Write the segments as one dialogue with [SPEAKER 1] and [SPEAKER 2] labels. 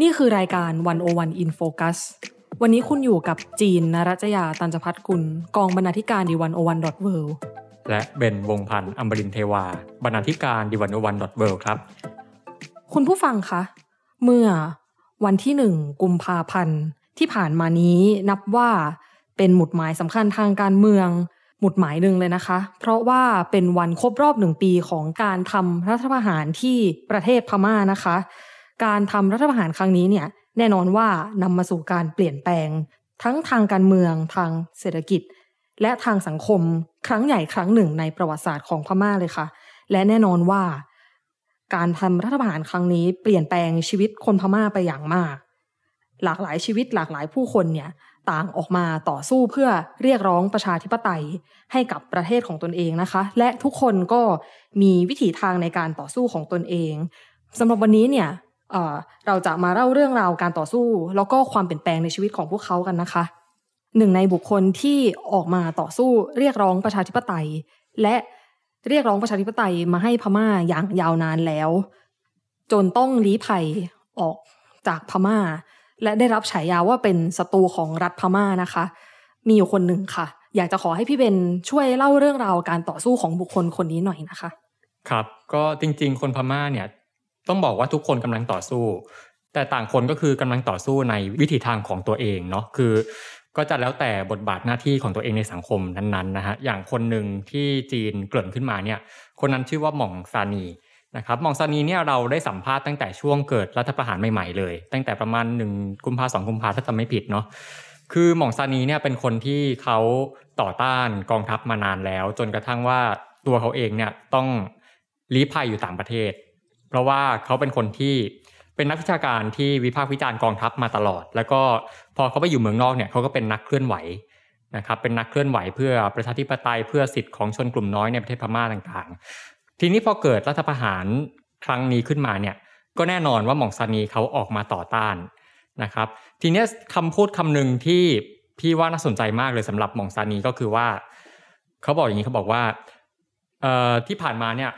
[SPEAKER 1] นี่คือรายการ 101 in Focus วันนี้คุณอยู่กับจีนนรัจยาตันจพัฒกุล กองบรรณาธิการดีวันโอวันดอทเว
[SPEAKER 2] และเบนวงพันธ์อมรินทร์เทวา บรรณาธิการดิวันโอวันดอทเวครับ
[SPEAKER 1] คุณผู้ฟังคะ เมื่อวันที่หนึ่งกุมภาพันธ์ที่ผ่านมานี้นับว่าเป็นหมุดหมายสำคัญทางการเมือง หมุดหมายหนึ่งเลยนะคะ เพราะว่าเป็นวันครบรอบหนึ่งปีของการทำรัฐประหารที่ประเทศพม่านะคะ การทำรัฐประหารครั้งนี้เนี่ยแน่นอนว่านำมาสู่การเปลี่ยนแปลง ทั้งทางการเมืองทางเศรษฐกิจ และทางสังคมครั้งใหญ่ครั้งหนึ่งในประวัติศาสตร์ของพม่าเลยค่ะ และแน่นอนว่า การทำรัฐประหารครั้งนี้เปลี่ยนแปลงชีวิตคนพม่าไปอย่างมาก หลากหลายชีวิตหลากหลายผู้คนเนี่ยต่างออกมาต่อสู้เพื่อเรียกร้องประชาธิปไตยให้กับประเทศของตนเองนะคะ และทุกคนก็มีวิถีทางในการต่อสู้ของตนเองสำหรับวันนี้เนี่ย เราจะมาเล่าเรื่องราวการต่อสู้ แล้วก็ความเปลี่ยนแปลงในชีวิตของพวกเขากันนะคะ หนึ่งในบุคคลที่ออกมาต่อสู้เรียกร้องประชาธิปไตย และเรียกร้องประชาธิปไตยมาให้พม่าอย่างยาวนานแล้ว จนต้องลี้ภัยออกจากพม่า และได้รับฉายาว่าเป็นศัตรูของรัฐพม่านะคะ มีอยู่คนหนึ่งค่ะ อยากจะขอให้พี่เบนช่วยเล่าเรื่องราวการต่อสู้ของบุคคลคนนี้หน่อยนะคะ
[SPEAKER 2] ครับ ก็จริง ๆ คนพม่าเนี่ย ต้องบอกว่าทุกคนกำลังต่อสู้ แต่ต่างคนก็คือกำลังต่อสู้ในวิถีทางของตัวเองเนาะคือ ก็จะแล้วแต่บทบาทหน้าที่ของตัวเองในสังคมนั้นๆนะฮะอย่างคนหนึ่งที่จีนเกริ่นขึ้นมาเนี่ย คนนั้นชื่อว่าหม่องซานีนะครับหม่องซานีเนี่ยเราได้สัมภาษณ์ตั้งแต่ช่วงเกิดรัฐประหารใหม่ๆเลย ตั้งแต่ประมาณหนึ่งกุมภาสองกุมภาถ้าจำไม่ผิดเนาะคือหม่องซานีเนี่ยเป็นคนที่เขาต่อต้านกองทัพมานานแล้ว จนกระทั่งว่าตัวเขาเองเนี่ยต้องลี้ภัยอยู่ต่างประเทศ เพราะว่าเขาเป็นคนที่เป็นนักวิชาการที่วิพากษ์วิจารณ์กองทัพมาตลอด แล้วก็พอเขาไปอยู่เมืองนอกเนี่ยเขาก็เป็นนักเคลื่อนไหวนะครับเป็นนักเคลื่อนไหวเพื่อประชาธิปไตยเพื่อสิทธิ์ของชนกลุ่มน้อยในประเทศพม่าต่างๆ ทีนี้พอเกิดรัฐประหารครั้งนี้ขึ้นมาเนี่ยก็แน่นอนว่าหม่องซานีเขาออกมาต่อต้านนะครับ ทีนี้คำพูดคำหนึ่งที่พี่ว่าน่าสนใจมากเลยสำหรับหม่องซานีก็คือว่า เขาบอกอย่างนี้เขาบอกว่าที่ผ่านมาเนี่ย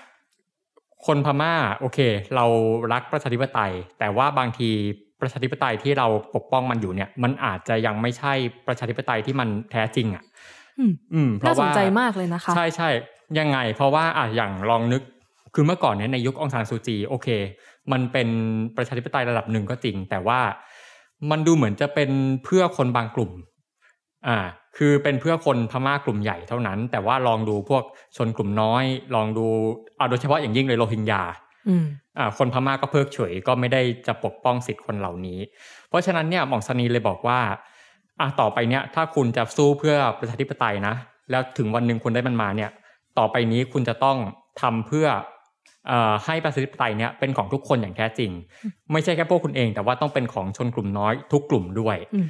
[SPEAKER 2] คนพม่าโอเค เรารักประชาธิปไตย แต่ว่าบางทีประชาธิปไตยที่เราปกป้องมันอยู่เนี่ย มันอาจจะยังไม่ใช่ประชาธิปไตยที่มันแท้จริงอะ
[SPEAKER 1] อืม
[SPEAKER 2] อืมเพ
[SPEAKER 1] น่า
[SPEAKER 2] ราะ
[SPEAKER 1] สน
[SPEAKER 2] ว่า
[SPEAKER 1] ใจมากเลยนะคะ
[SPEAKER 2] ใช่ใช่ยังไง เพราะว่าอะอย่างลองนึกคือเมื่อก่อนเนี่ยในยุคองซานซูจีโอเค มันเป็นประชาธิปไตยระดับหนึ่งก็จริง แต่ว่ามันดูเหมือนจะเป็นเพื่อคนบางกลุ่ม อ่า คือเป็นเพื่อคนพม่ากลุ่มใหญ่เท่านั้น แต่ว่าลองดูพวกชนกลุ่มน้อย ลองดูเอาโดยเฉพาะอย่างยิ่งเลยโรฮิงญา
[SPEAKER 1] อืม
[SPEAKER 2] อ่าคนพม่าก็เพิกเฉยก็ไม่ได้จะปกป้องสิทธิคนเหล่านี้ เพราะฉะนั้นเนี่ยหม่องซานีเลยบอกว่าอะต่อไปเนี่ยถ้าคุณจะสู้เพื่อประชาธิปไตยนะ แล้วถึงวันหนึ่งคุณได้มันมาเนี่ย ต่อไปนี้คุณจะต้องทำเพื่อเอ่อให้ประชาธิปไตยเนี่ยเป็นของทุกคนอย่างแท้จริง ไม่ใช่แค่พวกคุณเอง แต่ว่าต้องเป็นของชนกลุ่มน้อยทุกกลุ่มด้วย
[SPEAKER 1] อืม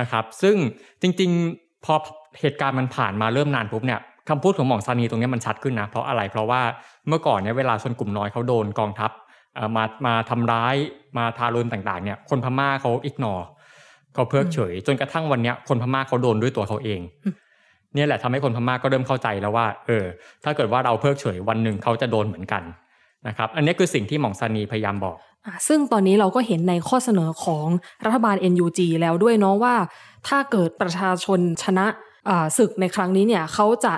[SPEAKER 2] นะครับ ซึ่งจริงๆ พอเหตุการณ์มันผ่านมาเริ่มนานปุ๊บเนี่ยคำพูดของหม่องซานีตรงเนี้ยมันชัดขึ้นนะ เพราะอะไรเพราะว่าเมื่อก่อนเนี่ยเวลาชนกลุ่มน้อยเขาโดนกองทัพเอ่อมามาทำร้ายมาทารุณต่างๆเนี่ยคนพม่าเขาอิกนอเขาเพิกเฉย จนกระทั่งวันเนี้ยคนพม่าเขาโดนด้วยตัวเขาเอง
[SPEAKER 1] อืม
[SPEAKER 2] เนี่ยแหละทำให้คนพม่าก็เริ่มเข้าใจแล้วว่า เออ ถ้าเกิดว่าเราเพิกเฉยวันหนึ่งเขาจะโดนเหมือนกันนะครับ อันนี้คือสิ่งที่หม่องซานีพยายามบอก
[SPEAKER 1] อะ ซึ่งตอนนี้เราก็เห็นในข้อเสนอของรัฐบาล NUG แล้วด้วยเนาะว่า ถ้าเกิดประชาชนชนะศึกในครั้งนี้เนี่ยเขาจะ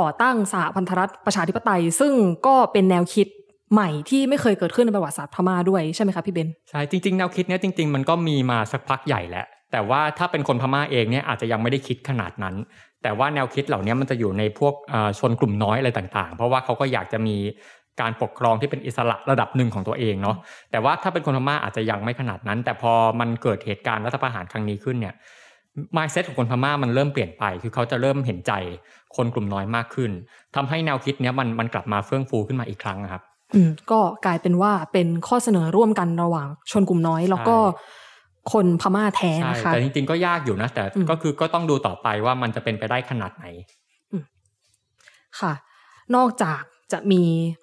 [SPEAKER 1] ก่อตั้งสหพันธรัฐประชาธิปไตย ซึ่งก็เป็นแนวคิดใหม่ที่ไม่เคยเกิดขึ้นในประวัติศาสตร์พม่าด้วยใช่ไหมคะพี่เบน
[SPEAKER 2] ใช่จริงๆแนวคิดเนี้ยจริง ๆ มันก็มีมาสักพักใหญ่แหละแต่ว่าถ้าเป็นคนพม่าเองเนี่ยอาจจะยังไม่ได้คิดขนาดนั้น แต่ว่าแนวคิดเหล่านี้มันจะอยู่ในพวกชนกลุ่มน้อยอะไรต่างๆ เพราะว่าเขาก็อยากจะมี การปกครองที่เป็นอิสระระดับหนึ่งของตัวเองเนาะแต่ว่าถ้าเป็นคนพม่าอาจจะยังไม่ขนาดนั้น แต่พอมันเกิดเหตุการณ์รัฐประหารครั้งนี้ขึ้นเนี่ย mindset ของคนพม่ามันเริ่มเปลี่ยนไป คือเขาจะเริ่มเห็นใจคนกลุ่มน้อยมากขึ้นทำให้แนวคิดเนี้ยมันมันกลับมาเฟื่องฟูขึ้นมาอีกครั้งอะครับ
[SPEAKER 1] อืมก็กลายเป็นว่าเป็นข้อเสนอร่วมกันระหว่างชนกลุ่มน้อยแล้วก็คนพม่าแท้
[SPEAKER 2] ใช่
[SPEAKER 1] นะคะ
[SPEAKER 2] แต่จริงๆก็ยากอยู่นะ แต่
[SPEAKER 1] อืม
[SPEAKER 2] ก็คือก็ต้องดูต่อไปว่ามันจะเป็นไปได้ขนาดไหน
[SPEAKER 1] ค่ะ นอกจากจะมีอ่า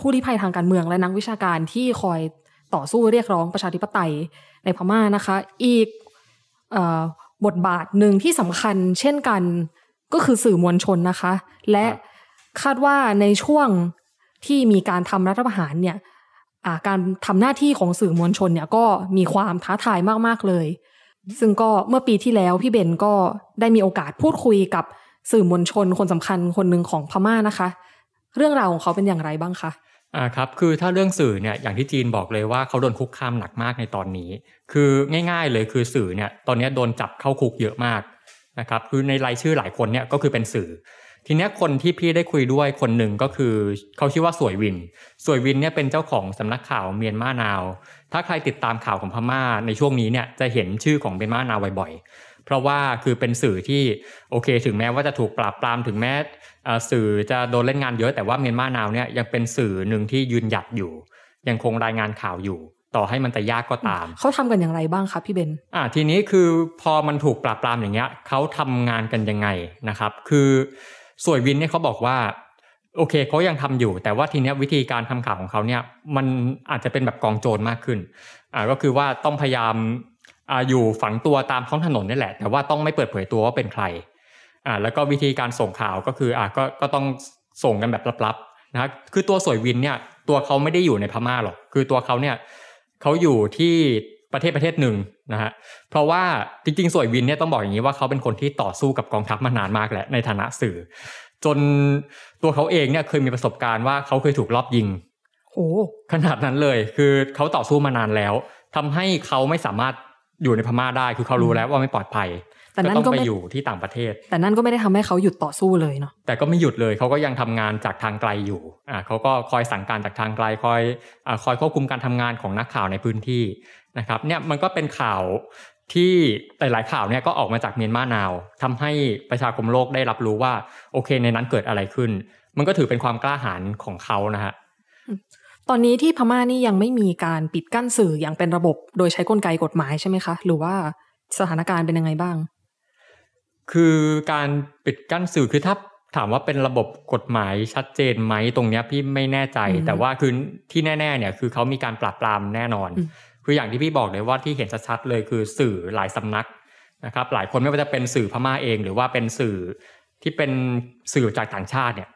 [SPEAKER 1] ผู้ลี้ภัยทางการเมืองและนักวิชาการที่คอยต่อสู้เรียกร้องประชาธิปไตยในพม่านะคะ อีกเออบทบาทหนึ่งที่สำคัญเช่นกันก็คือสื่อมวลชนนะคะ และ
[SPEAKER 2] ครับ
[SPEAKER 1] คาดว่าในช่วงที่มีการทำรัฐประหารเนี่ยอ่าการทำหน้าที่ของสื่อมวลชนเนี่ยก็มีความท้าทายมากๆเลย ซึ่งก็เมื่อปีที่แล้วพี่เบนก็ได้มีโอกาสพูดคุยกับสื่อมวลชนคนสำคัญคนหนึ่งของพม่านะคะ เรื่องราวของเขาเป็นอย่างไรบ้างคะ
[SPEAKER 2] อ่าครับคือถ้าเรื่องสื่อเนี่ยอย่างที่จีนบอกเลยว่าเขาโดนคุกคามหนักมากในตอนนี้ คือง่าย ๆ เลยคือสื่อเนี่ยตอนนี้โดนจับเข้าคุกเยอะมากนะครับคือในรายชื่อหลายคนเนี่ยก็คือเป็นสื่อ ทีนี้คนที่พี่ได้คุยด้วยคนหนึ่งก็คือเขาชื่อว่าสวยวิน สวยวินเนี่ยเป็นเจ้าของสำนักข่าวเมียนมานาว ถ้าใครติดตามข่าวของพม่าในช่วงนี้เนี่ยจะเห็นชื่อของเมียนมานาวบ่อยๆ เพราะว่าคือเป็นสื่อที่โอเค ถึงแม้ว่าจะถูกปราบปรามถึงแม้ สื่อจะโดนเล่นงานเยอะแต่ว่าเมียนมานาวเนี่ยยังเป็นสื่อหนึ่งที่ยืนหยัดอยู่ ยังคงรายงานข่าวอยู่ ต่อให้มันจะยากก็ตาม
[SPEAKER 1] เขาทำกันอย่างไรบ้างคะพี่เบน
[SPEAKER 2] อ่าทีนี้คือพอมันถูกปราบปรามอย่างเงี้ยเขาทำงานกันยังไงนะครับ คือสวยวินเนี่ยเขาบอกว่าโอเคเขายังทำอยู่ แต่ว่าทีเนี้ยวิธีการทำข่าวของเขาเนี่ยมันอาจจะเป็นแบบกองโจรมากขึ้นอ่าก็คือว่าต้องพยายามอ่าอยู่ฝังตัวตามท้องถนนนี่แหละ แต่ว่าต้องไม่เปิดเผยตัวว่าเป็นใคร อ่าแล้วก็วิธีการส่งข่าวก็คืออ่าก็ก็ต้องส่งกันแบบลับๆนะครับคือตัวสวยวินเนี่ยตัวเขาไม่ได้อยู่ในพม่าหรอก คือตัวเขาเนี่ยเขาอยู่ที่ประเทศประเทศหนึ่งนะฮะเพราะว่าจริงๆสวยวินเนี่ยต้องบอกอย่างนี้ว่าเขาเป็นคนที่ต่อสู้กับกองทัพมานานมากแหละในฐานะสื่อ จนตัวเขาเองเนี่ยเคยมีประสบการณ์ว่าเขาเคยถูกลอบยิง
[SPEAKER 1] โอ้
[SPEAKER 2] ขนาดนั้นเลย คือเขาต่อสู้มานานแล้วทำให้เขาไม่สามารถอยู่ในพม่าได้ คือเขารู้แล้วว่าไม่ปลอดภัย
[SPEAKER 1] แต่
[SPEAKER 2] ก็
[SPEAKER 1] นั่
[SPEAKER 2] ต้อง
[SPEAKER 1] นก็
[SPEAKER 2] ไป
[SPEAKER 1] ไม่
[SPEAKER 2] อยู่ที่ต่างประเทศ
[SPEAKER 1] แต่นั่นก็ไม่ได้ทำให้เขาหยุดต่อสู้เลยเนาะ
[SPEAKER 2] แต่ก็ไม่หยุดเลยเขาก็ยังทำงานจากทางไกลอยู่อ่าเขาก็คอยสั่งการจากทางไกลคอยอาคอยควบคุมการทำงานของนักข่าวในพื้นที่นะครับเนี่ยมันก็เป็นข่าวที่หลาย ๆ ข่าวเนี่ยก็ออกมาจากเมียนมานาวทำให้ประชาคมโลกได้รับรู้ว่า โอเคในนั้นเกิดอะไรขึ้น มันก็ถือเป็นความกล้าหาญของเขานะฮะ
[SPEAKER 1] ตอนนี้ที่พม่านี่ยังไม่มีการปิดกั้นสื่ออย่างเป็นระบบ โดยใช้กลไกกฎหมายใช่ไหมคะ หรือว่าสถานการณ์เป็นยังไงบ้าง
[SPEAKER 2] คือการปิดกั้นสื่อคือถ้าถามว่าเป็นระบบกฎหมายชัดเจนไหมตรงเนี้ยพี่ไม่แน่ใจ
[SPEAKER 1] อืม
[SPEAKER 2] แต่ว่าคือที่แน่ ๆ เนี่ยคือเขามีการปราบปรามแน่นอน
[SPEAKER 1] อืม
[SPEAKER 2] คืออย่างที่พี่บอกเลยว่าที่เห็นชัดๆเลยคือสื่อหลายสำนักนะครับ หลายคนไม่ว่าจะเป็นสื่อพม่าเอง หรือว่าเป็นสื่อที่เป็นสื่อจากต่างชาติเนี่ย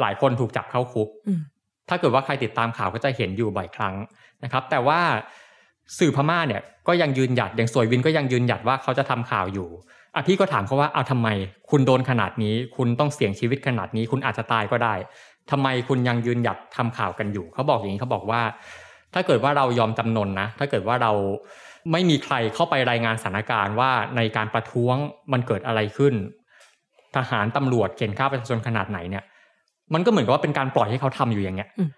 [SPEAKER 2] หลายคนถูกจับเข้าคุก
[SPEAKER 1] อืม
[SPEAKER 2] ถ้าเกิดว่าใครติดตามข่าวก็จะเห็นอยู่บ่อยครั้งนะครับ แต่ว่าสื่อพม่าเนี่ยก็ยังยืนหยัดอย่างสวยวินก็ยังยืนหยัดว่าเขาจะทำข่าวอยู่ อะพี่ก็ถามเขาว่าเอาทำไม คุณโดนขนาดนี้ คุณต้องเสี่ยงชีวิตขนาดนี้ คุณอาจจะตายก็ได้ทำไมคุณยังยืนหยัดทำข่าวกันอยู่ เขาบอกอย่างนี้เขาบอกว่า ถ้าเกิดว่าเรายอมจำนนนะ ถ้าเกิดว่าเราไม่มีใครเข้าไปรายงานสถานการณ์ว่าในการประท้วงมันเกิดอะไรขึ้น ทหารตำรวจเข็นฆ่าประชาชนขนาดไหนเนี่ย มันก็เหมือนกับว่าเป็นการปล่อยให้เขาทำอยู่อย่างเงี้ย
[SPEAKER 1] อืม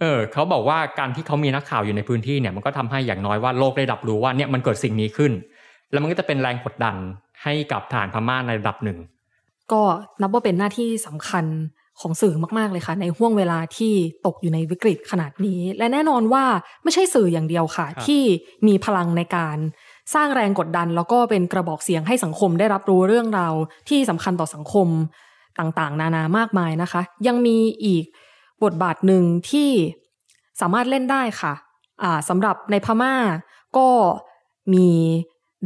[SPEAKER 2] เออเขาบอกว่าการที่เขามีนักข่าวอยู่ในพื้นที่เนี่ยมันก็ทำให้อย่างน้อยว่าโลกได้รับรู้ว่าเนี่ยมันเกิดสิ่งนี้ขึ้น แล้วมันก็จะเป็นแรงกดดัน ให้กับฐานพม่าในระดับหนึ่ง
[SPEAKER 1] ก็นับว่าเป็นหน้าที่สำคัญของสื่อมาก ๆ เลยค่ะ ในห่วงเวลาที่ตกอยู่ในวิกฤตขนาดนี้ และแน่นอนว่าไม่ใช่สื่ออย่างเดียวค่ะ
[SPEAKER 2] ครับ
[SPEAKER 1] ที่มีพลังในการสร้างแรงกดดัน แล้วก็เป็นกระบอกเสียงให้สังคมได้รับรู้เรื่องราวที่สำคัญต่อสังคมต่างๆ นานามากมายนะคะ ยังมีอีกบทบาทหนึ่งที่สามารถเล่นได้ค่ะอ่าสำหรับในพม่าก็มี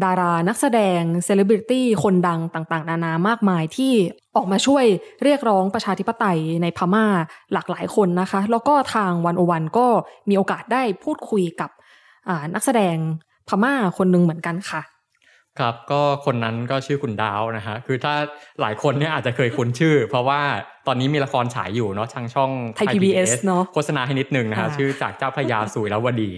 [SPEAKER 1] ดารานักแสดงเซเลบริตี้คนดังต่างๆ นานามากมายที่ออกมาช่วยเรียกร้องประชาธิปไตยในพม่าหลากหลายคนนะคะ แล้วก็ทางวันโอวันก็มีโอกาสได้พูดคุยกับนักแสดงพม่าคนหนึ่งเหมือนกันค่ะ
[SPEAKER 2] ครับก็คนนั้นก็ชื่อคุณดาวนะฮะคือถ้าหลายคนเนี่ยอาจจะเคยคุ้นชื่อ เพราะว่าตอนนี้มีละครฉายอยู่เนาะทางช่อง
[SPEAKER 1] ไทย PBS เนอะ
[SPEAKER 2] โฆษณาให้นิดนึงนะฮะ
[SPEAKER 1] อ่า
[SPEAKER 2] ชื่อจากเจ้าพระยาสุยแล้ววดี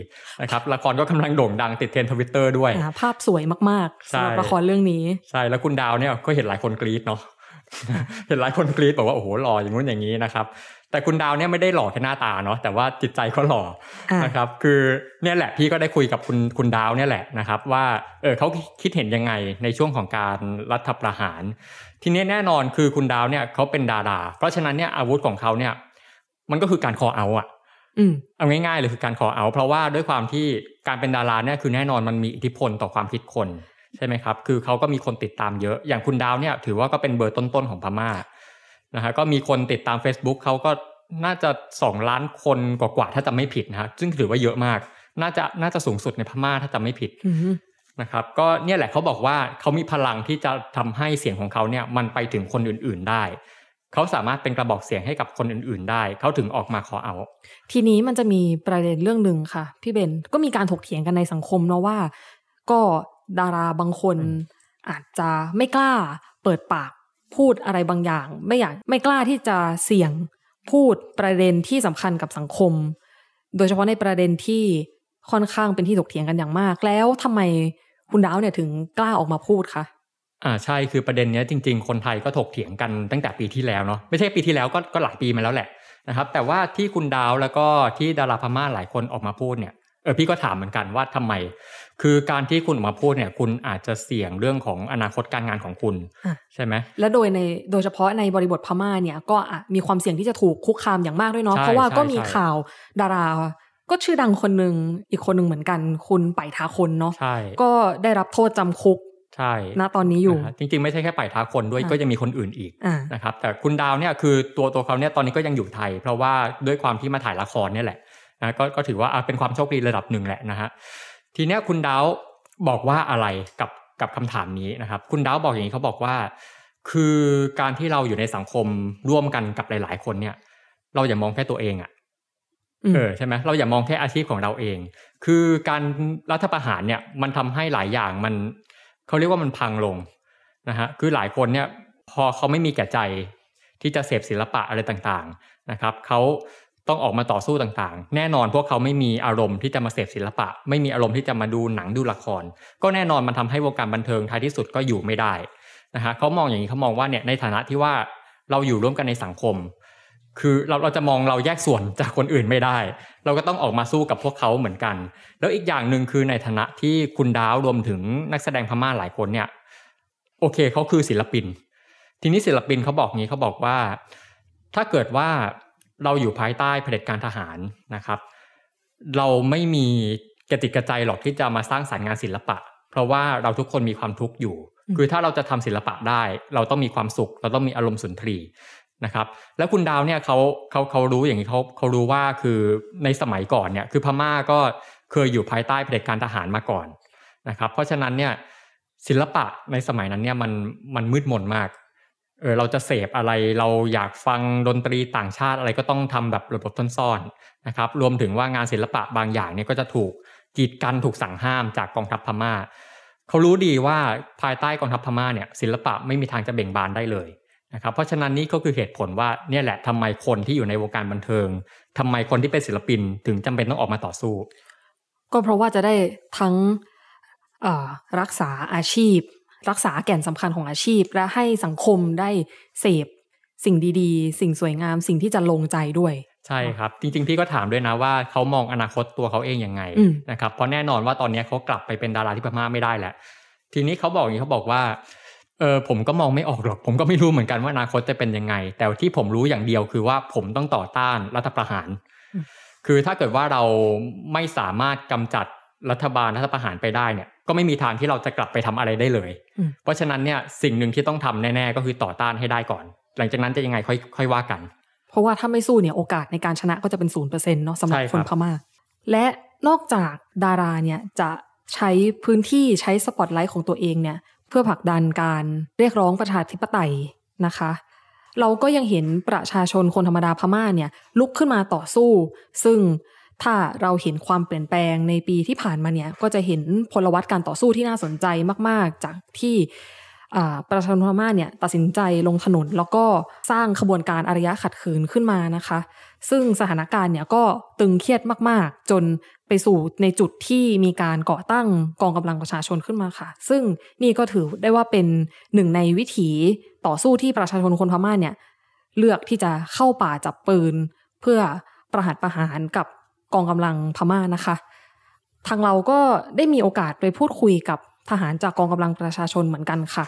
[SPEAKER 2] นะครับละครก็กำลังโด่งดังติดเทรนทวิตเตอร์ด้วย
[SPEAKER 1] อ่าภาพสวยมากๆ
[SPEAKER 2] ใช่
[SPEAKER 1] สำหรับละครเรื่องนี้
[SPEAKER 2] ใช่แล้วคุณดาวเนี่ยก็เห็นหลายคนกรี๊ดเนาะเห็นหลายคนกรี๊ดบอกว่าโอ้โหหล่ออย่างนู้นอย่างนี้นะครับ แต่คุณดาวเนี่ยไม่ได้หล่อแค่หน้าตาเนาะแต่ว่าจิตใจเขาหล่อ
[SPEAKER 1] อ่า
[SPEAKER 2] นะครับ คือเนี่ยแหละพี่ก็ได้คุยกับคุณคุณดาวเนี่ยแหละนะครับ ว่าเออเขาคิดเห็นยังไงในช่วงของการรัฐประหาร ทีนี้แน่นอนคือคุณดาวเนี่ยเขาเป็นดารา เพราะฉะนั้นเนี่ยอาวุธของเขาเนี่ยมันก็คือการคอเอาอะ
[SPEAKER 1] อืม
[SPEAKER 2] เอาง่ายๆเลยคือการขอเอา เพราะว่าด้วยความที่การเป็นดาราเนี่ยคือแน่นอนมันมีอิทธิพลต่อความคิดคนใช่ไหมครับ คือเขาก็มีคนติดตามเยอะ อย่างคุณดาวเนี่ยถือว่าก็เป็นเบอร์ต้นๆของพม่า นะฮะก็มีคนติดตาม Facebook เขาก็น่าจะสองล้านคนกว่าๆถ้าจะไม่ผิดนะฮะซึ่งถือว่าเยอะมาก น่าจะน่าจะสูงสุดในพม่าถ้าจะไม่ผิด
[SPEAKER 1] อืม
[SPEAKER 2] นะครับ ก็เนี่ยแหละเขาบอกว่าเขามีพลังที่จะทำให้เสียงของเขาเนี่ยมันไปถึงคนอื่น ๆได้เขาสามารถเป็นกระบอกเสียงให้กับคนอื่น ๆ ได้ เขาถึงออกมาขอเอา
[SPEAKER 1] ทีนี้มันจะมีประเด็นเรื่องหนึ่งค่ะ พี่เบนก็มีการถกเถียงกันในสังคมเนาะว่า ก็ดาราบางคน
[SPEAKER 2] อืม
[SPEAKER 1] อาจจะไม่กล้าเปิดปาก พูดอะไรบางอย่าง ไม่อยากไม่กล้าที่จะเสี่ยงพูดประเด็นที่สำคัญกับสังคม โดยเฉพาะในประเด็นที่ค่อนข้างเป็นที่ถกเถียงกันอย่างมาก แล้วทำไมคุณดาวเนี่ยถึงกล้าออกมาพูดคะ
[SPEAKER 2] อ่าใช่คือประเด็นเนี้ยจริง ๆ คนไทยก็ถกเถียงกันตั้งแต่ปีที่แล้วเนาะไม่ใช่ปีที่แล้วก็ก็หลายปีมาแล้วแหละนะครับ แต่ว่าที่คุณดาวแล้วก็ที่ดาราพม่าหลายคนออกมาพูดเนี่ยเออพี่ก็ถามเหมือนกันว่าทำไม คือการที่คุณออกมาพูดเนี่ยคุณอาจจะเสี่ยงเรื่องของอนาคตการงานของคุณ
[SPEAKER 1] อะ
[SPEAKER 2] ใช่ไหม
[SPEAKER 1] และโดยในโดยเฉพาะในบริบทพม่าเนี่ยก็อะมีความเสี่ยงที่จะถูกคุกคามอย่างมากด้วยเนาะ
[SPEAKER 2] ใช่
[SPEAKER 1] เพราะว่า
[SPEAKER 2] ใช่
[SPEAKER 1] ก็มี
[SPEAKER 2] ใช่
[SPEAKER 1] ข่าวดารา ก็ชื่อดังคนหนึ่งอีกคนหนึ่งเหมือนกันคุณไปทาคนเนาะ
[SPEAKER 2] ใช่
[SPEAKER 1] ก็ได้รับโทษจำคุก
[SPEAKER 2] ใช่
[SPEAKER 1] ณตอนนี้อยู่
[SPEAKER 2] นะฮะจริงๆ ไม่ใช่แค่ป่ายท้าคนด้วย
[SPEAKER 1] อะ
[SPEAKER 2] ก็จะมีคนอื่นอีก
[SPEAKER 1] อ่า
[SPEAKER 2] นะครับแต่คุณดาวเนี่ยคือตัวตัวเขาเนี่ยตอนนี้ก็ยังอยู่ไทย เพราะว่าด้วยความที่มาถ่ายละครเนี่ยแหละนะก็ก็ถือว่าอะเป็นความโชคดีระดับหนึ่งแหละนะฮะ ทีเนี้ยคุณดาวบอกว่าอะไรกับกับคำถามนี้นะครับ คุณดาวบอกอย่างนี้เขาบอกว่า คือการที่เราอยู่ในสังคมร่วมกันกับหลาย ๆ คนเนี่ย เราอย่ามองแค่ตัวเองอะ
[SPEAKER 1] อืม
[SPEAKER 2] เออใช่ไหมเราอย่ามองแค่อาชีพของเราเอง คือการรัฐประหารเนี่ยมันทำให้หลายอย่างมันเขาเรียกว่ามันพังลงนะฮะคือหลายคนเนี่ยพอเขาไม่มีแก่ใจที่จะเสพศิลปะอะไรต่างๆนะครับเขา ต้องออกมาต่อสู้ต่างๆ แน่นอนพวกเขาไม่มีอารมณ์ที่จะมาเสพศิลปะ ไม่มีอารมณ์ที่จะมาดูหนังดูละคร ก็แน่นอนมันทำให้วงการบันเทิงท้ายที่สุดก็อยู่ไม่ได้นะฮะเขามองอย่างนี้เขามองว่าเนี่ยในฐานะที่ว่าเราอยู่ร่วมกันในสังคม คือเราเราจะมองเราแยกส่วนจากคนอื่นไม่ได้ เราก็ต้องออกมาสู้กับพวกเขาเหมือนกัน แล้วอีกอย่างหนึ่งคือในฐานะที่คุณดาวรวมถึงนักแสดงพม่าหลายคนเนี่ยโอเคเขาคือศิลปิน ทีนี้ศิลปินเขาบอกงี้เขาบอกว่า ถ้าเกิดว่า เราอยู่ภายใต้เผด็จการทหารนะครับ เราไม่มีกติกาใจหรอกที่จะมาสร้างสรรค์งานศิลปะ เพราะว่าเราทุกคนมีความทุกข์อยู่
[SPEAKER 1] อืม
[SPEAKER 2] คือถ้าเราจะทำศิลปะได้ เราต้องมีความสุข เราต้องมีอารมณ์สุนทรีนะครับ แล้วคุณดาวเนี่ยเขาเขาเขารู้อย่างนี้เขาเขารู้ว่าคือในสมัยก่อนเนี่ยคือพม่าก็เคยอยู่ภายใต้เผด็จการทหารมาก่อนนะครับ เพราะฉะนั้นเนี่ยศิลปะในสมัยนั้นเนี่ยมันมันมืดมนมาก เออเราจะเสพอะไรเราอยากฟังดนตรีต่างชาติอะไรก็ต้องทำแบบระบบซ่อนๆนะครับ รวมถึงว่างานศิลปะบางอย่างเนี่ยก็จะถูกกีดกันถูกสั่งห้ามจากกองทัพพม่าเขารู้ดีว่าภายใต้กองทัพพม่าเนี่ยศิลปะไม่มีทางจะเบ่งบานได้เลยนะครับเพราะฉะนั้นนี่ก็คือเหตุผลว่าเนี่ยแหละทำไมคนที่อยู่ในวงการบันเทิงทำไมคนที่เป็นศิลปินถึงจำเป็นต้องออกมาต่อสู้
[SPEAKER 1] ก็เพราะว่าจะได้ทั้งรักษาอาชีพ รักษาแก่นสำคัญของอาชีพ และให้สังคมได้เสพสิ่งดีๆ สิ่งสวยงาม สิ่งที่จะลงใจด้วย
[SPEAKER 2] ใช่ครับ จริงๆ พี่ก็ถามด้วยนะว่าเขามองอนาคตตัวเขาเองยังไง
[SPEAKER 1] อืม
[SPEAKER 2] นะครับเพราะแน่นอนว่าตอนนี้เขากลับไปเป็นดาราที่พม่าไม่ได้แหละ ทีนี้เขาบอกอย่างนี้เขาบอกว่าเออผมก็มองไม่ออกหรอก ผมก็ไม่รู้เหมือนกันว่าอนาคตจะเป็นยังไง แต่ที่ผมรู้อย่างเดียวคือว่าผมต้องต่อต้านรัฐประหาร
[SPEAKER 1] อืม
[SPEAKER 2] คือถ้าเกิดว่าเราไม่สามารถกำจัดรัฐบาลรัฐประหารไปได้เนี่ย ก็ไม่มีทางที่เราจะกลับไปทำอะไรได้เลย
[SPEAKER 1] อืม
[SPEAKER 2] เพราะฉะนั้นเนี่ยสิ่งหนึ่งที่ต้องทำแน่ ๆ ก็คือต่อต้านให้ได้ก่อน หลังจากนั้นจะยังไงค่อยค่อยว่ากัน
[SPEAKER 1] เพราะว่าถ้าไม่สู้เนี่ยโอกาสในการชนะก็จะเป็นศูนย์เปอร์เซ็นต์เนาะสำหรับ
[SPEAKER 2] ใช่ครับ
[SPEAKER 1] คนพม่า และนอกจากดาราเนี่ยจะใช้พื้นที่ใช้สปอตไลท์ของตัวเองเนี่ยเพื่อผลักดันการเรียกร้องประชาธิปไตยนะคะ เราก็ยังเห็นประชาชนคนธรรมดาพม่าเนี่ยลุกขึ้นมาต่อสู้ ซึ่ง ถ้าเราเห็นความเปลี่ยนแปลงในปีที่ผ่านมาเนี่ยก็จะเห็นพลวัตการต่อสู้ที่น่าสนใจมาก ๆ จากที่ประชาชนพม่าเนี่ยตัดสินใจลงถนนแล้วก็สร้างขบวนการอารยะขัดขืนขึ้นมานะคะ ซึ่งสถานการณ์เนี่ยก็ตึงเครียดมาก ๆ จนไปสู่ในจุดที่มีการก่อตั้งกองกำลังประชาชนขึ้นมาค่ะ ซึ่งนี่ก็ถือได้ว่าเป็นหนึ่งในวิถีต่อสู้ที่ประชาชนคนพม่าเนี่ยเลือกที่จะเข้าป่าจับปืน เพื่อประหัตประหารกับ กองกำลังพม่านะคะ ทางเราก็ได้มีโอกาสไปพูดคุยกับทหารจากกองกำลังประชาชนเหมือนกันค่ะ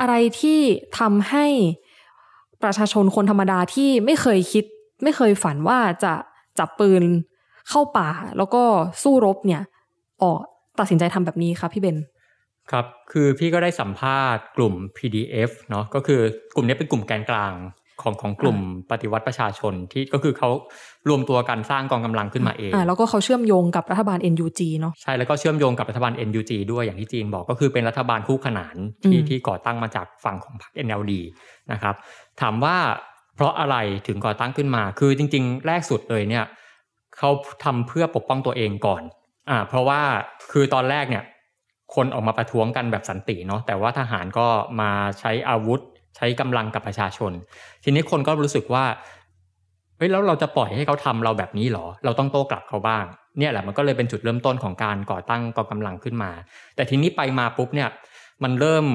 [SPEAKER 1] อะไรที่ทำให้ประชาชนคนธรรมดาที่ไม่เคยคิด ไม่เคยฝันว่าจะจับปืนเข้าป่าแล้วก็สู้รบเนี่ยออกตัดสินใจทำแบบนี้ครับพี่เบน
[SPEAKER 2] ครับ คือพี่ก็ได้สัมภาษณ์กลุ่ม PDF เนาะก็คือกลุ่มนี้เป็นกลุ่มแกนกลาง ของของกลุ่มปฏิวัติประชาชนที่ก็คือเขารวมตัวกันสร้างกองกำลังขึ้นมาเอง
[SPEAKER 1] อ่าแล้วก็เขาเชื่อมโยงกับรัฐบาล NUG เนาะ
[SPEAKER 2] ใช่แล้วก็เชื่อมโยงกับรัฐบาล NUG ด้วยอย่างที่จีนบอกก็คือเป็นรัฐบาลคู่ขนานที่
[SPEAKER 1] อืม
[SPEAKER 2] ที่ก่อตั้งมาจากฝั่งของพรรค NLD นะครับถามว่าเพราะอะไรถึงก่อตั้งขึ้นมา คือจริง ๆ แรกสุดเลยเนี่ยเขาทำเพื่อปกป้องตัวเองก่อนอ่าเพราะว่าคือตอนแรกเนี่ยคนออกมาประท้วงกันแบบสันติเนาะแต่ว่าทหารก็มาใช้อาวุธ ใช้กำลังกับประชาชน ทีนี้คนก็รู้สึกว่าเฮ้ยแล้วเราจะปล่อยให้เขาทำเราแบบนี้หรอ เราต้องโต้กลับเขาบ้าง เนี่ยแหละมันก็เลยเป็นจุดเริ่มต้นของการก่อตั้งกองกำลังขึ้นมา แต่ทีนี้ไปมาปุ๊บเนี่ยมันเริ่ม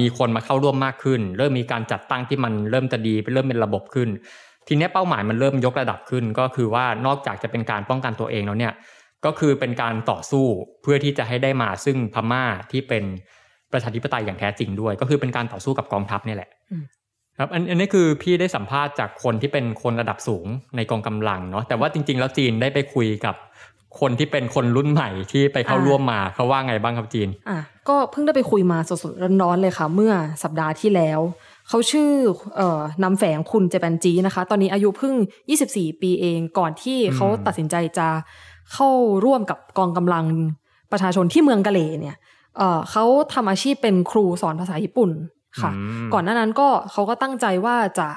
[SPEAKER 2] มีคนมาเข้าร่วมมากขึ้น เริ่มมีการจัดตั้งที่มันเริ่มจะดีเริ่มเป็นระบบขึ้น ทีนี้เป้าหมายมันเริ่มยกระดับขึ้น ก็คือว่านอกจากจะเป็นการป้องกันตัวเองแล้วเนี่ยก็คือเป็นการต่อสู้เพื่อที่จะให้ได้มาซึ่งพม่าที่เป็น ประชาธิปไตยอย่างแท้จริงด้วย ก็คือเป็นการต่อสู้กับกองทัพเนี่ยแหละ
[SPEAKER 1] อืม
[SPEAKER 2] ครับอันอันนี้คือพี่ได้สัมภาษณ์จากคนที่เป็นคนระดับสูงในกองกำลังเนาะแต่ว่าจริง ๆ แล้วจีนได้ไปคุยกับคนที่เป็นคนรุ่นใหม่ที่ไปเข้าร่วมมาเขาว่าไงบ้างครับจีน
[SPEAKER 1] อะก็เพิ่งได้ไปคุยมาสดๆร้อนๆเลยค่ะ เมื่อสัปดาห์ที่แล้วเขาชื่อเอ่อนำแฝงคุณเจแปนจีนะคะ ตอนนี้อายุเพิ่ง 24 ปีเองก่อนที่เขา
[SPEAKER 2] อืม
[SPEAKER 1] ตัดสินใจจะเข้าร่วมกับกองกำลังประชาชนที่เมืองกะเหลเนี่ย เอ่อเขาทำอาชีพเป็นครูสอนภาษาญี่ปุ่นค่ะ
[SPEAKER 2] อืม
[SPEAKER 1] ก่อนหน้านั้นก็เขาก็ตั้งใจว่าจะ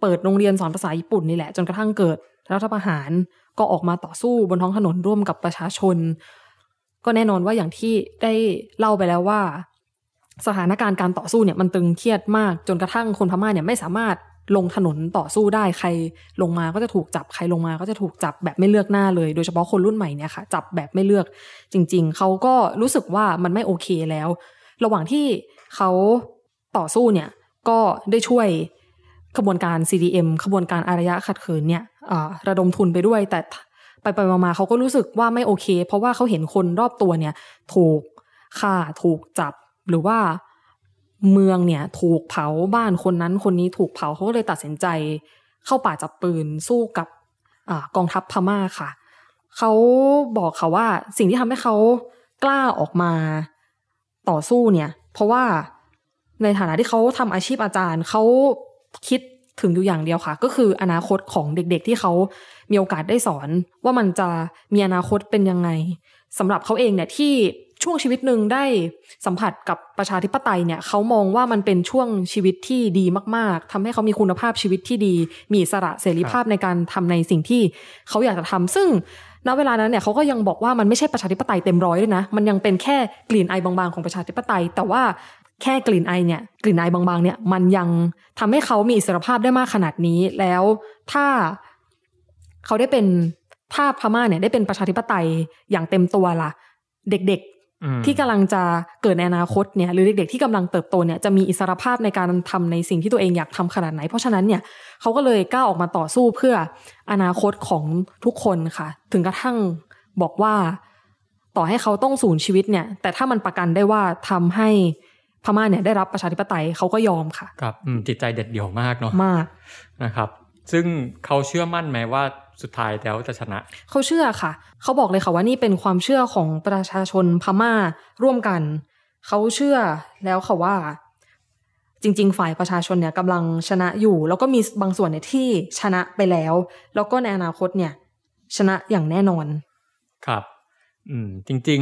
[SPEAKER 1] เปิดโรงเรียนสอนภาษาญี่ปุ่นนี่แหละ จนกระทั่งเกิดรัฐประหารก็ออกมาต่อสู้บนท้องถนนร่วมกับประชาชน ก็แน่นอนว่าอย่างที่ได้เล่าไปแล้วว่า สถานการณ์การต่อสู้เนี่ยมันตึงเครียดมากจนกระทั่งคนพม่าเนี่ยไม่สามารถ ลงถนนต่อสู้ได้ใครลงมาก็จะถูกจับใครลงมาก็จะถูกจับแบบไม่เลือกหน้าเลย โดยเฉพาะคนรุ่นใหม่เนี่ยค่ะ จับแบบไม่เลือกจริง ๆ เขาก็รู้สึกว่ามันไม่โอเคแล้ว ระหว่างที่เขาต่อสู้เนี่ยก็ได้ช่วยขบวนการ CDM ขบวนการอารยะขัดขืนเนี่ยระดมทุนไปด้วย แต่ไปไปมาๆเขาก็รู้สึกว่าไม่โอเค เพราะว่าเขาเห็นคนรอบตัวเนี่ย ถูกฆ่าถูกจับหรือว่า เมืองเนี่ยถูกเผาบ้านคนนั้นคนนี้ถูกเผาเขาก็เลยตัดสินใจเข้าป่าจับปืนสู้กับอกองทัพพม่าค่ะ เขาบอกค่ะว่าสิ่งที่ทำให้เขากล้าออกมาต่อสู้เนี่ย เพราะว่าในฐานะที่เขาทำอาชีพอาจารย์เขาคิดถึงอยู่อย่างเดียวค่ะ ก็คืออนาคตของเด็กๆที่เขามีโอกาสได้สอน ว่ามันจะมีอนาคตเป็นยังไงสำหรับเขาเองเนี่ยที่ ช่วงชีวิตหนึ่งได้สัมผัสกับประชาธิปไตยเนี่ยเขามองว่ามันเป็นช่วงชีวิตที่ดีมาก ๆทำให้เขามีคุณภาพชีวิตที่ดี มีสระเสรีภาพในการทำในสิ่งที่เขาอยากจะทำซึ่งณเวลานั้นเนี่ยเขาก็ยังบอกว่ามันไม่ใช่ประชาธิปไตยเต็มร้อยด้วยนะ มันยังเป็นแค่กลิ่นไอบางๆของประชาธิปไตย แต่ว่าแค่กลิ่นไอเนี่ยกลิ่นไอบางๆเนี่ยมันยังทำให้เขามีอิสรภาพได้มากขนาดนี้แล้วถ้าเขาได้เป็นถ้าพม่าเนี่ยได้เป็นประชาธิปไตยอย่างเต็มตัวล่ะ เด็กๆ ที่กำลังจะเกิดในอนาคตเนี่ยหรือเด็กๆที่กำลังเติบโตเนี่ยจะมีอิสรภาพในการทำในสิ่งที่ตัวเองอยากทำขนาดไหน เพราะฉะนั้นเนี่ยเขาก็เลยกล้าออกมาต่อสู้เพื่ออนาคตของทุกคนค่ะ ถึงกระทั่งบอกว่าต่อให้เขาต้องสูญชีวิตเนี่ย แต่ถ้ามันประกันได้ว่าทำให้พม่าเนี่ยได้รับประชาธิปไตยเขาก็ยอมค่ะ
[SPEAKER 2] ครับอืมจิตใจเด็ดเดี่ยวมากเนาะ
[SPEAKER 1] มาก
[SPEAKER 2] นะครับ ซึ่งเขาเชื่อมั่นไหมว่า สุดท้ายแล้วจะชนะ
[SPEAKER 1] เขาเชื่อค่ะ เขาบอกเลยค่ะว่านี่เป็นความเชื่อของประชาชนพม่าร่วมกัน เขาเชื่อแล้วค่ะว่า จริง ๆ ฝ่ายประชาชนเนี่ยกำลังชนะอยู่ แล้วก็มีบางส่วนเนี่ยที่ชนะไปแล้ว แล้วก็ในอนาคตเนี่ย ชนะอย่างแน่นอน
[SPEAKER 2] ครับ อืม จริง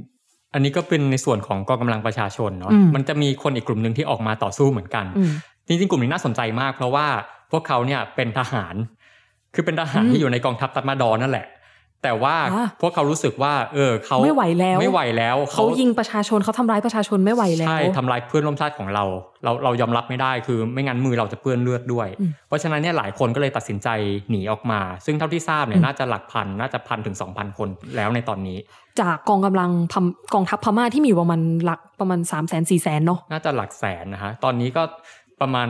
[SPEAKER 2] ๆอันนี้ก็เป็นในส่วนของกองกำลังประชาชนเนาะ
[SPEAKER 1] อืม
[SPEAKER 2] มันจะมีคนอีกกลุ่มหนึ่งที่ออกมาต่อสู้เหมือนกัน
[SPEAKER 1] อืม
[SPEAKER 2] จริงๆ กลุ่มนี้น่าสนใจมาก เพราะว่าพวกเขาเนี่ยเป็นทหาร คือเป็นทหาร
[SPEAKER 1] อืม
[SPEAKER 2] ที่อยู่ในกองทัพตัดมาดอนนั่นแหละ แต่ว่า
[SPEAKER 1] อ่า
[SPEAKER 2] พวกเขารู้สึกว่า เออเขา
[SPEAKER 1] ไม่ไหวแล้ว
[SPEAKER 2] ไม่ไหวแล้ว
[SPEAKER 1] เขายิงประชาชนเขาทำร้ายประชาชนไม่ไหวแล้ว
[SPEAKER 2] ใช่ทำลายเพื่อนร่วมชาติของเรา เราเรายอมรับไม่ได้คือไม่งั้นมือเราจะเปื้อนเลือดด้วย
[SPEAKER 1] อืม
[SPEAKER 2] เพราะฉะนั้นเนี่ยหลายคนก็เลยตัดสินใจหนีออกมา ซึ่งเท่าที่ทราบเนี่ย
[SPEAKER 1] อืม
[SPEAKER 2] น่าจะหลักพันน่าจะพันถึงสองพันคนแล้วในตอนนี้
[SPEAKER 1] จากกองกำลังพมกองทัพพม่าที่มีอยู่ประมาณหลักประมาณสามแสนสี่แสนเนาะ
[SPEAKER 2] น่าจะหลักแสนนะฮะตอนนี้ก็ประมาณ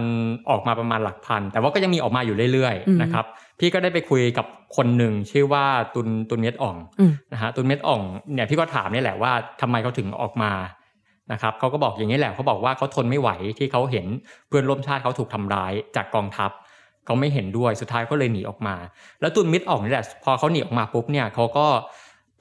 [SPEAKER 2] ออกมาประมาณหลักพัน แต่ว่าก็ยังมีออกมาอยู่เรื่อย
[SPEAKER 1] อืม
[SPEAKER 2] ๆนะครับ พี่ก็ได้ไปคุยกับคนหนึ่งชื่อว่าตุนตุนเม็ดอ่อง
[SPEAKER 1] อืม
[SPEAKER 2] นะฮะตุนเม็ดอ่องเนี่ยพี่ก็ถามนี่แหละว่าทำไมเขาถึงออกมานะครับเขาก็บอกอย่างนี้แหละเขาบอกว่าเขาทนไม่ไหวที่เขาเห็นเพื่อนร่วมชาติเขาถูกทำร้ายจากกองทัพเขาไม่เห็นด้วยสุดท้ายก็เลยหนีออกมา แล้วตุนมิตรออกนี่แหละพอเขาหนีออกมาปุ๊บเนี่ยเขาก็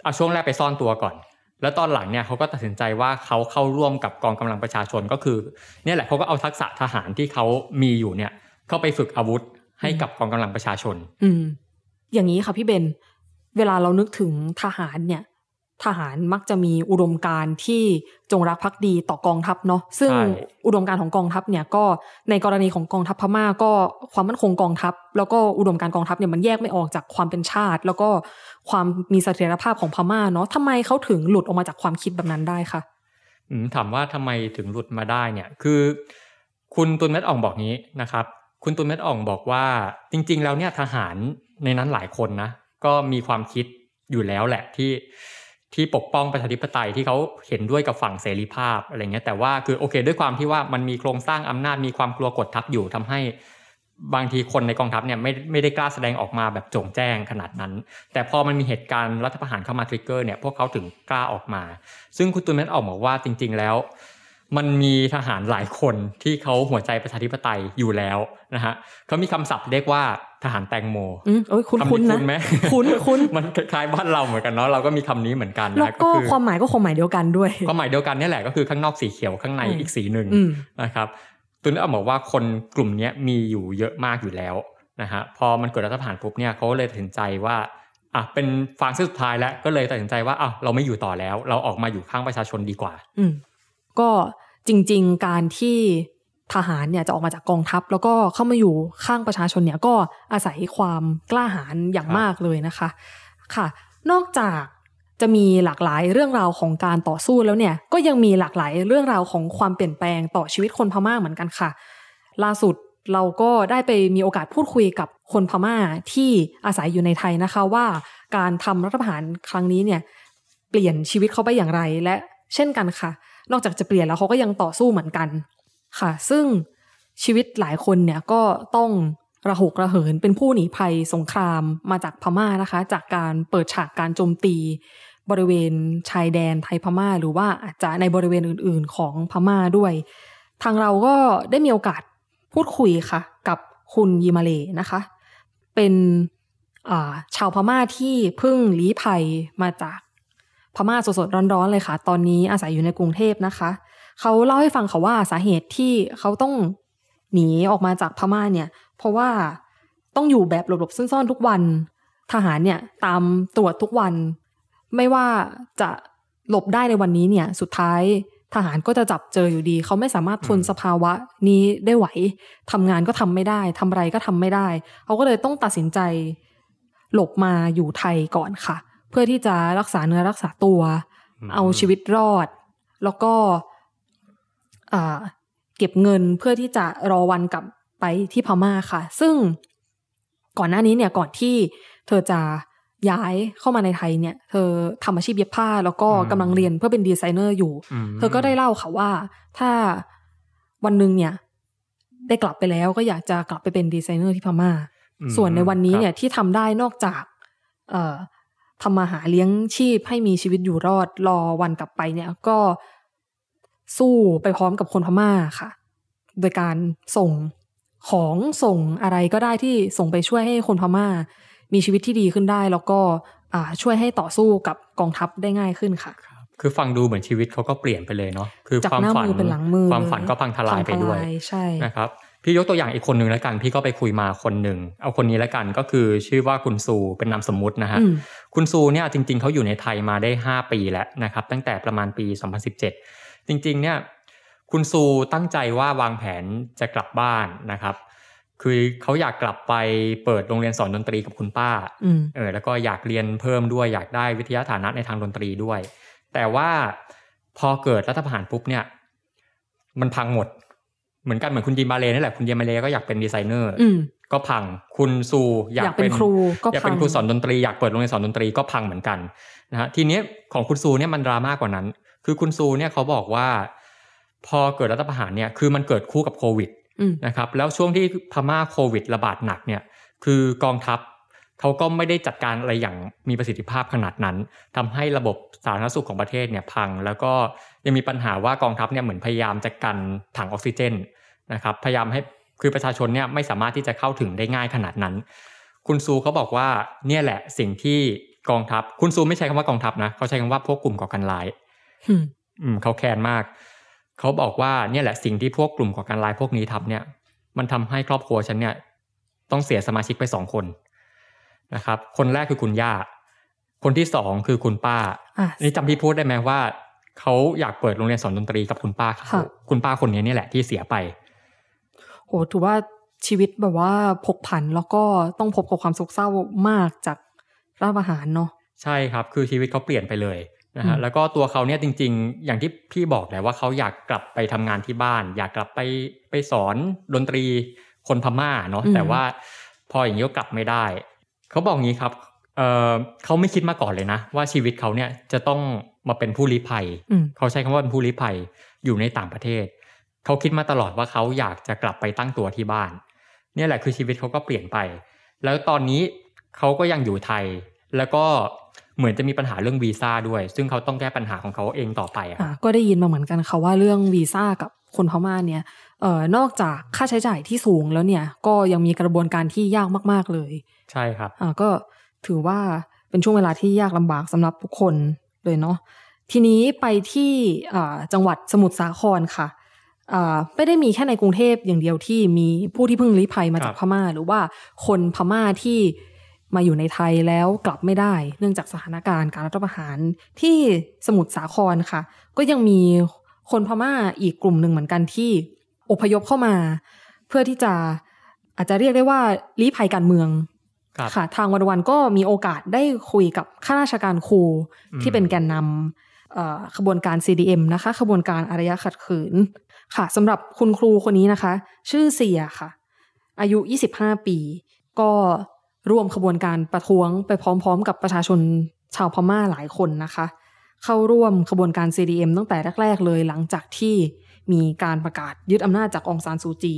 [SPEAKER 2] เอาช่วงแรกไปซ่อนตัวก่อน แล้วตอนหลังเนี่ยเขาก็ตัดสินใจว่าเขาเข้าร่วมกับกองกำลังประชาชนก็คือเนี่ยแหละเขาก็เอาทักษะทหารที่เขามีอยู่เนี่ยเข้าไปฝึกอาวุธ ให้กับกองกำลังประชาชน
[SPEAKER 1] อืม อย่างนี้ค่ะพี่เบน เวลาเรานึกถึงทหารเนี่ย ทหารมักจะมีอุดมการณ์ที่จงรักภักดีต่อกองทัพเนาะซึ่ง
[SPEAKER 2] ใช่
[SPEAKER 1] อุดมการณ์ของกองทัพเนี่ยก็ในกรณีของกองทัพพม่าก็ความมั่นคงกองทัพ แล้วก็อุดมการณ์กองทัพเนี่ยมันแยกไม่ออกจากความเป็นชาติ แล้วก็ความมีเสถียรภาพของพม่าเนาะทำไมเขาถึงหลุดออกมาจากความคิดแบบนั้นได้คะ
[SPEAKER 2] อืมถามว่าทำไมถึงหลุดมาได้เนี่ย คือ คุณตุนเม็ดอ่องบอกนี้นะครับ คุณตุนเม็ดอ่องบอกว่าจริง ๆ แล้วเนี่ยทหารในนั้นหลายคนนะก็มีความคิดอยู่แล้วแหละที่ที่ปกป้องประชาธิปไตยที่เขาเห็นด้วยกับฝั่งเสรีภาพอะไรเงี้ยแต่ว่าคือโอเค ด้วยความที่ว่ามันมีโครงสร้างอำนาจมีความกลัวกดทับอยู่ทำให้บางทีคนในกองทัพเนี่ยไม่ไม่ได้กล้าแสดงออกมาแบบโจ่งแจ้งขนาดนั้น แต่พอมันมีเหตุการณ์รัฐประหารเข้ามาทริกเกอร์เนี่ยพวกเขาถึงกล้าออกมา ซึ่งคุณตุนเม็ดออกบอกว่าจริง ๆ แล้ว มันมีทหารหลายคนที่เขาหัวใจประชาธิปไตยอยู่แล้วนะฮะเขามีคำศัพท์เรียกว่าทหารแตงโม
[SPEAKER 1] อืมเอ้ยคุ้น
[SPEAKER 2] คำ
[SPEAKER 1] คุ้น
[SPEAKER 2] นี้
[SPEAKER 1] นะ
[SPEAKER 2] คุ้นไหม
[SPEAKER 1] คุ้นคุ้น
[SPEAKER 2] มันคล้ายๆบ้านเราเหมือนกันเนาะเราก็มีคำนี้เหมือนกัน
[SPEAKER 1] แล้ว
[SPEAKER 2] นะ
[SPEAKER 1] ก็
[SPEAKER 2] คือ
[SPEAKER 1] ความหมายก็ความหมายเดียวกันด้วย
[SPEAKER 2] ความหมายเดียวกันเนี่ยแหละก็คือข้างนอกสีเขียวข้างใน
[SPEAKER 1] อืม
[SPEAKER 2] อีกสีหนึ่ง
[SPEAKER 1] อืม
[SPEAKER 2] นะครับตุนเอาบอกว่าคนกลุ่มเนี้ยมีอยู่เยอะมากอยู่แล้วนะฮะพอมันเกิดรัฐประหารปุ๊บเนี่ยเขาเลยตัดสินใจว่าอะเป็นฟางเส้นสุดท้ายแล้วก็เลยตัดสินใจว่าอ้าวเราไม่อยู่ต่อแล้ว เราออกมาอยู่ข้างประชาชนดีกว่า
[SPEAKER 1] อืมก็ จริง ๆ การที่ทหารเนี่ยจะออกมาจากกองทัพ แล้วก็เข้ามาอยู่ข้างประชาชนเนี่ยก็อาศัยความกล้าหาญอย่าง
[SPEAKER 2] ครับ
[SPEAKER 1] มากเลยนะคะ ค่ะ นอกจากจะมีหลากหลายเรื่องราวของการต่อสู้แล้วเนี่ย ก็ยังมีหลากหลายเรื่องราวของความเปลี่ยนแปลงต่อชีวิตคนพม่าเหมือนกันค่ะ ล่าสุดเราก็ได้ไปมีโอกาสพูดคุยกับคนพม่าที่อาศัยอยู่ในไทยนะคะว่าการทำรัฐประหารครั้งนี้เนี่ย เปลี่ยนชีวิตเขาไปอย่างไรและเช่นกันค่ะ นอกจากจะเปลี่ยนแล้วเขาก็ยังต่อสู้เหมือนกัน ค่ะ ซึ่งชีวิตหลายคนเนี่ยก็ต้องระหกระเหินเป็นผู้หนีภัยสงครามมาจากพม่านะคะ จากการเปิดฉากการโจมตี บริเวณชายแดนไทยพม่า หรือว่าอาจจะในบริเวณอื่น ๆ ของพม่าด้วย ทางเราก็ได้มีโอกาสพูดคุยค่ะ กับคุณยีมาเลนะคะ เป็นาชาวพม่าที่เพิ่งลี้ภัยมาจาก พม่าสดๆร้อนๆเลยค่ะ ตอนนี้อาศัยอยู่ในกรุงเทพนะคะ เขาเล่าให้ฟังค่ะว่าสาเหตุที่เขาต้องหนีออกมาจากพม่าเนี่ย เพราะว่าต้องอยู่แบบหลบๆซ่อนๆทุกวัน ทหารเนี่ยตามตรวจทุกวัน ไม่ว่าจะหลบได้ในวันนี้เนี่ย สุดท้ายทหารก็จะจับเจออยู่ดี เขาไม่สามารถทนสภาวะนี้ได้ไหวทำงานก็ทำไม่ได้ทำอะไรก็ทำไม่ได้ เขาก็เลยต้องตัดสินใจ หลบมาอยู่ไทยก่อนค่ะเพื่อที่จะรักษาเนื้อรักษาตัว
[SPEAKER 2] อืม
[SPEAKER 1] เอาชีวิตรอด แล้วก็อ่าเก็บเงินเพื่อที่จะรอวันกลับไปที่พม่าค่ะ ซึ่งก่อนหน้านี้เนี่ยก่อนที่เธอจะย้ายเข้ามาในไทยเนี่ย เธอทำอาชีพเย็บผ้า แล้วก็
[SPEAKER 2] อืม
[SPEAKER 1] กำลังเรียนเพื่อเป็นดีไซเนอร์อยู่
[SPEAKER 2] ม
[SPEAKER 1] เธอก็ได้เล่าค่ะว่า ถ้าวันหนึ่งเนี่ย ได้กลับไปแล้วก็อยากจะกลับไปเป็นดีไซเนอร์ที่พม่า
[SPEAKER 2] อืม
[SPEAKER 1] ส่วนในวันนี้
[SPEAKER 2] ครับ
[SPEAKER 1] เนี่ยที่ทำได้นอกจาก เอ่อ ทำมาหาเลี้ยงชีพให้มีชีวิตอยู่รอดรอวันกลับไปเนี่ย ก็สู้ไปพร้อมกับคนพม่าค่ะ โดยการส่งของส่งอะไรก็ได้ที่ส่งไปช่วยให้คนพม่า มีชีวิตที่ดีขึ้นได้ แล้วก็อ่าช่วยให้ต่อสู้กับกองทัพได้ง่ายขึ้นค่ะ
[SPEAKER 2] คือฟังดูเหมือนชีวิตเขาก็เปลี่ยนไปเลยเนาะคือ
[SPEAKER 1] จาก
[SPEAKER 2] ความ
[SPEAKER 1] หน้า
[SPEAKER 2] ฝัน
[SPEAKER 1] มือเป็นหลังมือ
[SPEAKER 2] ความฝันก็พังทลายไปด้วย
[SPEAKER 1] พังทลใช่
[SPEAKER 2] นะครับ พี่ยกตัวอย่างอีกคนหนึ่งแล้วกัน พี่ก็ไปคุยมาคนหนึ่งเอาคนนี้แล้วกันก็คือชื่อว่าคุณซูเป็นนามสมมุตินะฮะ
[SPEAKER 1] อืม
[SPEAKER 2] คุณซูเนี่ยจริง ๆเขาอยู่ในไทยมาได้ 5 ปีแล้วนะครับ ตั้งแต่ประมาณปี 2017 จริง ๆ เนี่ยคุณซูตั้งใจว่าวางแผนจะกลับบ้านนะครับคือเขาอยากกลับไปเปิดโรงเรียนสอนดนตรีกับคุณป้า
[SPEAKER 1] อืม
[SPEAKER 2] เออ แล้วก็อยากเรียนเพิ่มด้วย อยากได้วิทยาฐานะในทางดนตรีด้วย แต่ว่าพอเกิดรัฐประหารปุ๊บเนี่ย มันพังหมด เหมือนกันเหมือนคุณยิมมาเลนี่แหละคุณยิมมาเลก็อยากเป็นดีไซเนอร์
[SPEAKER 1] อืม
[SPEAKER 2] ก็พังคุณซูอยาก
[SPEAKER 1] อยากเป็นครูก็
[SPEAKER 2] อยาก
[SPEAKER 1] พั
[SPEAKER 2] เป็น
[SPEAKER 1] ง
[SPEAKER 2] ครูสอนดนตรีอยากเปิดโรงเรียนสอนดนตรีก็พังเหมือนกันนะฮะทีเนี้ยของคุณซูเนี่ยมันดราม่ากว่านั้น คือคุณซูเนี่ยเขาบอกว่า พอเกิดรัฐประหารเนี่ยคือมันเกิดคู่กับโควิด
[SPEAKER 1] อืม
[SPEAKER 2] นะครับแล้วช่วงที่พม่าโควิดระบาดหนักเนี่ยคือกองทัพ เขาก็ไม่ได้จัดการอะไรอย่างมีประสิทธิภาพขนาดนั้นทำให้ระบบสาธารณสุขของประเทศเนี่ยพัง แล้วก็ยังมีปัญหาว่ากองทัพเนี่ยเหมือนพยายามจะกันถังออกซิเจนนะครับพยายามให้คือประชาชนเนี่ยไม่สามารถที่จะเข้าถึงได้ง่ายขนาดนั้น คุณซูเขาบอกว่าเนี่ยแหละสิ่งที่กองทัพ คุณซูไม่ใช้คำว่ากองทัพนะเขาใช้คำว่าพวกกลุ่มก่อการร้าย
[SPEAKER 1] อืม
[SPEAKER 2] อืมเขาแค้นมาก เขาบอกว่าเนี่ยแหละสิ่งที่พวกกลุ่มก่อการร้ายพวกนี้ทำเนี่ย มันทำให้ครอบครัวฉันเนี่ย ต้องเสียสมาชิกไปสองคน นะครับ คนแรกคือคุณย่า คนที่สองคือคุณป้า
[SPEAKER 1] อะ
[SPEAKER 2] นี่จำที่พูดได้ไหมว่าเขาอยากเปิดโรงเรียนสอนดนตรีกับคุณป้าเขา
[SPEAKER 1] ค่ะ
[SPEAKER 2] คุณป้าคนนี้เนี่ยแหละที่เสียไป
[SPEAKER 1] โหถือว่าชีวิตแบบว่าผกผันแล้วก็ต้องพบกับความโศกเศร้ามากจากรัฐประหารเนาะ
[SPEAKER 2] ใช่ครับ คือชีวิตเขาเปลี่ยนไปเลยนะ
[SPEAKER 1] อื
[SPEAKER 2] ฮะ
[SPEAKER 1] ม
[SPEAKER 2] แล้วก็ตัวเขาเนี่ยจริง ๆ อย่างที่พี่บอกแหละว่าเขาอยากกลับไปทำงานที่บ้าน อยากกลับไปไปสอนดนตรีคนพม่าเนาะแต่ว่าพออย่างนี้ก็กลับไม่ได้ เขาบอกงี้ครับเออเขาไม่คิดมาก่อนเลยนะ ว่าชีวิตเขาเนี่ยจะต้องมาเป็นผู้ลี้ภัย
[SPEAKER 1] อืม
[SPEAKER 2] เขาใช้คำว่าเป็นผู้ลี้ภัยอยู่ในต่างประเทศ เขาคิดมาตลอดว่าเขาอยากจะกลับไปตั้งตัวที่บ้าน เนี่ยแหละคือชีวิตเขาก็เปลี่ยนไป แล้วตอนนี้เขาก็ยังอยู่ไทย แล้วก็เหมือนจะมีปัญหาเรื่องวีซ่าด้วย ซึ่งเขาต้องแก้ปัญหาของเขาเองต่อไปอะค
[SPEAKER 1] อะ
[SPEAKER 2] รับ
[SPEAKER 1] ก็ได้ยินมาเหมือนกันค่ะว่าเรื่องวีซ่ากับ คนพม่าเนี่ยเอ่อนอกจากค่าใช้จ่ายที่สูงแล้วเนี่ย ก็ยังมีกระบวนการที่ยากมาก ๆเลย
[SPEAKER 2] ใช่ครับ
[SPEAKER 1] อ่าก็ถือว่าเป็นช่วงเวลาที่ยากลำบากสำหรับทุกคนเลยเนาะทีนี้ไปที่อ่าจังหวัดสมุทรสาครค่ะอ่าไม่ได้มีแค่ในกรุงเทพอย่างเดียวที่มีผู้ที่เพิ่งลี้ภัยมาจาก
[SPEAKER 2] ค
[SPEAKER 1] พ
[SPEAKER 2] รับ
[SPEAKER 1] ม่า หรือว่าคนพม่าที่มาอยู่ในไทยแล้วกลับไม่ได้ เนื่องจากสถานการณ์การรัฐประหารที่สมุทรสาครค่ะ ก็ยังมี คนพม่าอีกกลุ่มหนึ่งเหมือนกันที่อพยพเข้ามา เพื่อที่จะอาจจะเรียกได้ว่าลี้ภัยการเมือง
[SPEAKER 2] ครับ
[SPEAKER 1] ค่ะทางวันวันก็มีโอกาสได้คุยกับข้าราชการครู
[SPEAKER 2] อืม
[SPEAKER 1] ที่เป็นแกนนำเอ่อขบวนการ CDM นะคะ ขบวนการอารยะขัดขืน ค่ะสำหรับคุณครูคนนี้นะคะ ชื่อเสียค่ะ อายุ 25 ปี ก็ร่วมขบวนการประท้วงไปพร้อมๆ กับประชาชนชาวพม่าหลายคนนะคะ เข้าร่วมขบวนการ CDM ตั้งแต่แรก ๆ เลยหลังจากที่มีการประกาศยึดอำนาจจากองซานซูจี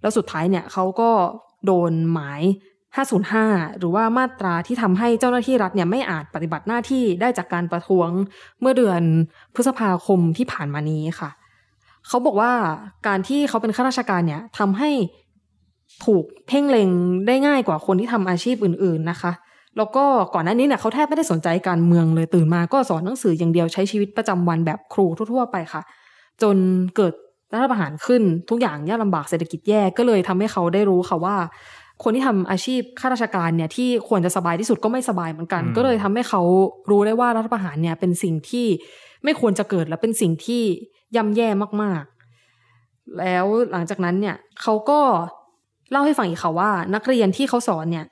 [SPEAKER 1] แล้วสุดท้ายเนี่ยเขาก็โดนหมาย 505 หรือว่ามาตราที่ทำให้เจ้าหน้าที่รัฐเนี่ยไม่อาจปฏิบัติหน้าที่ได้จากการประท้วงเมื่อเดือนพฤษภาคมที่ผ่านมานี้ค่ะ เขาบอกว่าการที่เขาเป็นข้าราชการเนี่ยทำให้ถูกเพ่งเล็งได้ง่ายกว่าคนที่ทำอาชีพอื่น ๆนะคะ แล้วก็ก่อนหน้านี้เนี่ยเขาแทบไม่ได้สนใจการเมืองเลยตื่นมาก็สอนหนังสืออย่างเดียวใช้ชีวิตประจำวันแบบครูทั่วๆไปค่ะ จนเกิดรัฐประหารขึ้นทุกอย่างยากลำบากเศรษฐกิจแย่ก็เลยทำให้เขาได้รู้ค่ะว่า คนที่ทำอาชีพข้าราชการเนี่ยที่ควรจะสบายที่สุดก็ไม่สบายเหมือนกัน
[SPEAKER 2] อืม
[SPEAKER 1] ก็เลยทำให้เขารู้ได้ว่ารัฐประหารเนี่ยเป็นสิ่งที่ไม่ควรจะเกิดและเป็นสิ่งที่ย่ำแย่มากๆ แล้วหลังจากนั้นเนี่ยเขาก็เล่าให้ฟังอีกค่ะว่า นักเรียนที่เขาสอนเนี่ย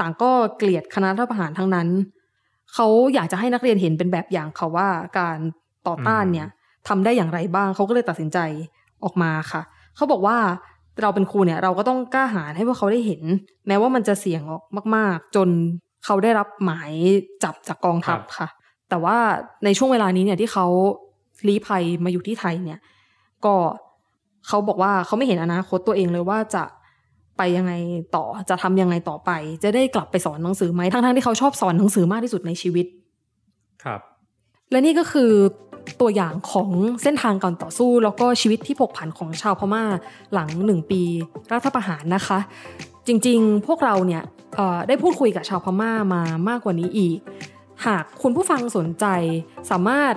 [SPEAKER 1] ต่างก็เกลียดคณะรัฐประหารทั้งนั้น เขาอยากจะให้นักเรียนเห็นเป็นแบบอย่างค่ะว่าการต่อต้านเนี่ยทำได้อย่างไรบ้างเขาก็เลยตัดสินใจออกมาค่ะ เขาบอกว่าเราเป็นครูเนี่ย เราก็ต้องกล้าหาญให้พวกเขาได้เห็น แม้ว่ามันจะเสี่ยงออกมาก ๆ จนเขาได้รับหมายจับจากกองทัพ
[SPEAKER 2] ครับ
[SPEAKER 1] ค่ะ แต่ว่าในช่วงเวลานี้เนี่ยที่เขาลี้ภัยมาอยู่ที่ไทยเนี่ย ก็เขาบอกว่าเขาไม่เห็นอนาคตตัวเองเลยว่าจะ ไปยังไงต่อจะทำยังไงต่อไป จะได้กลับไปสอนหนังสือไหมทั้งๆที่เขาชอบสอนหนังสือมากที่สุดในชีวิต
[SPEAKER 2] ครับ
[SPEAKER 1] และนี่ก็คือตัวอย่างของเส้นทางการต่อสู้ แล้วก็ชีวิตที่ผกผันของชาวพม่าหลังหนึ่งปีรัฐประหารนะคะ จริงๆพวกเราเนี่ยเอ่อได้พูดคุยกับชาวพม่ามามากกว่านี้อีก หากคุณผู้ฟังสนใจสามารถ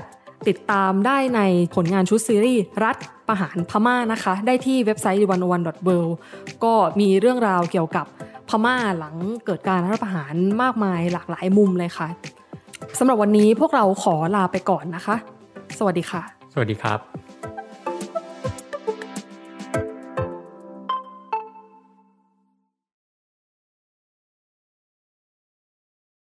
[SPEAKER 1] ติดตามได้ในผลงานชุดซีรีส์รัฐประหารพม่านะคะ ได้ที่เว็บไซต์ one one w o r l d ก็มีเรื่องราวเกี่ยวกับพม่าหลังเกิดการรัฐประหารมากมายหลากหลายมุมเลยค่ะสำหรับวันนี้พวกเราขอลาไปก่อนนะคะ สวัสดีค่ะ
[SPEAKER 2] สวัสดีครับ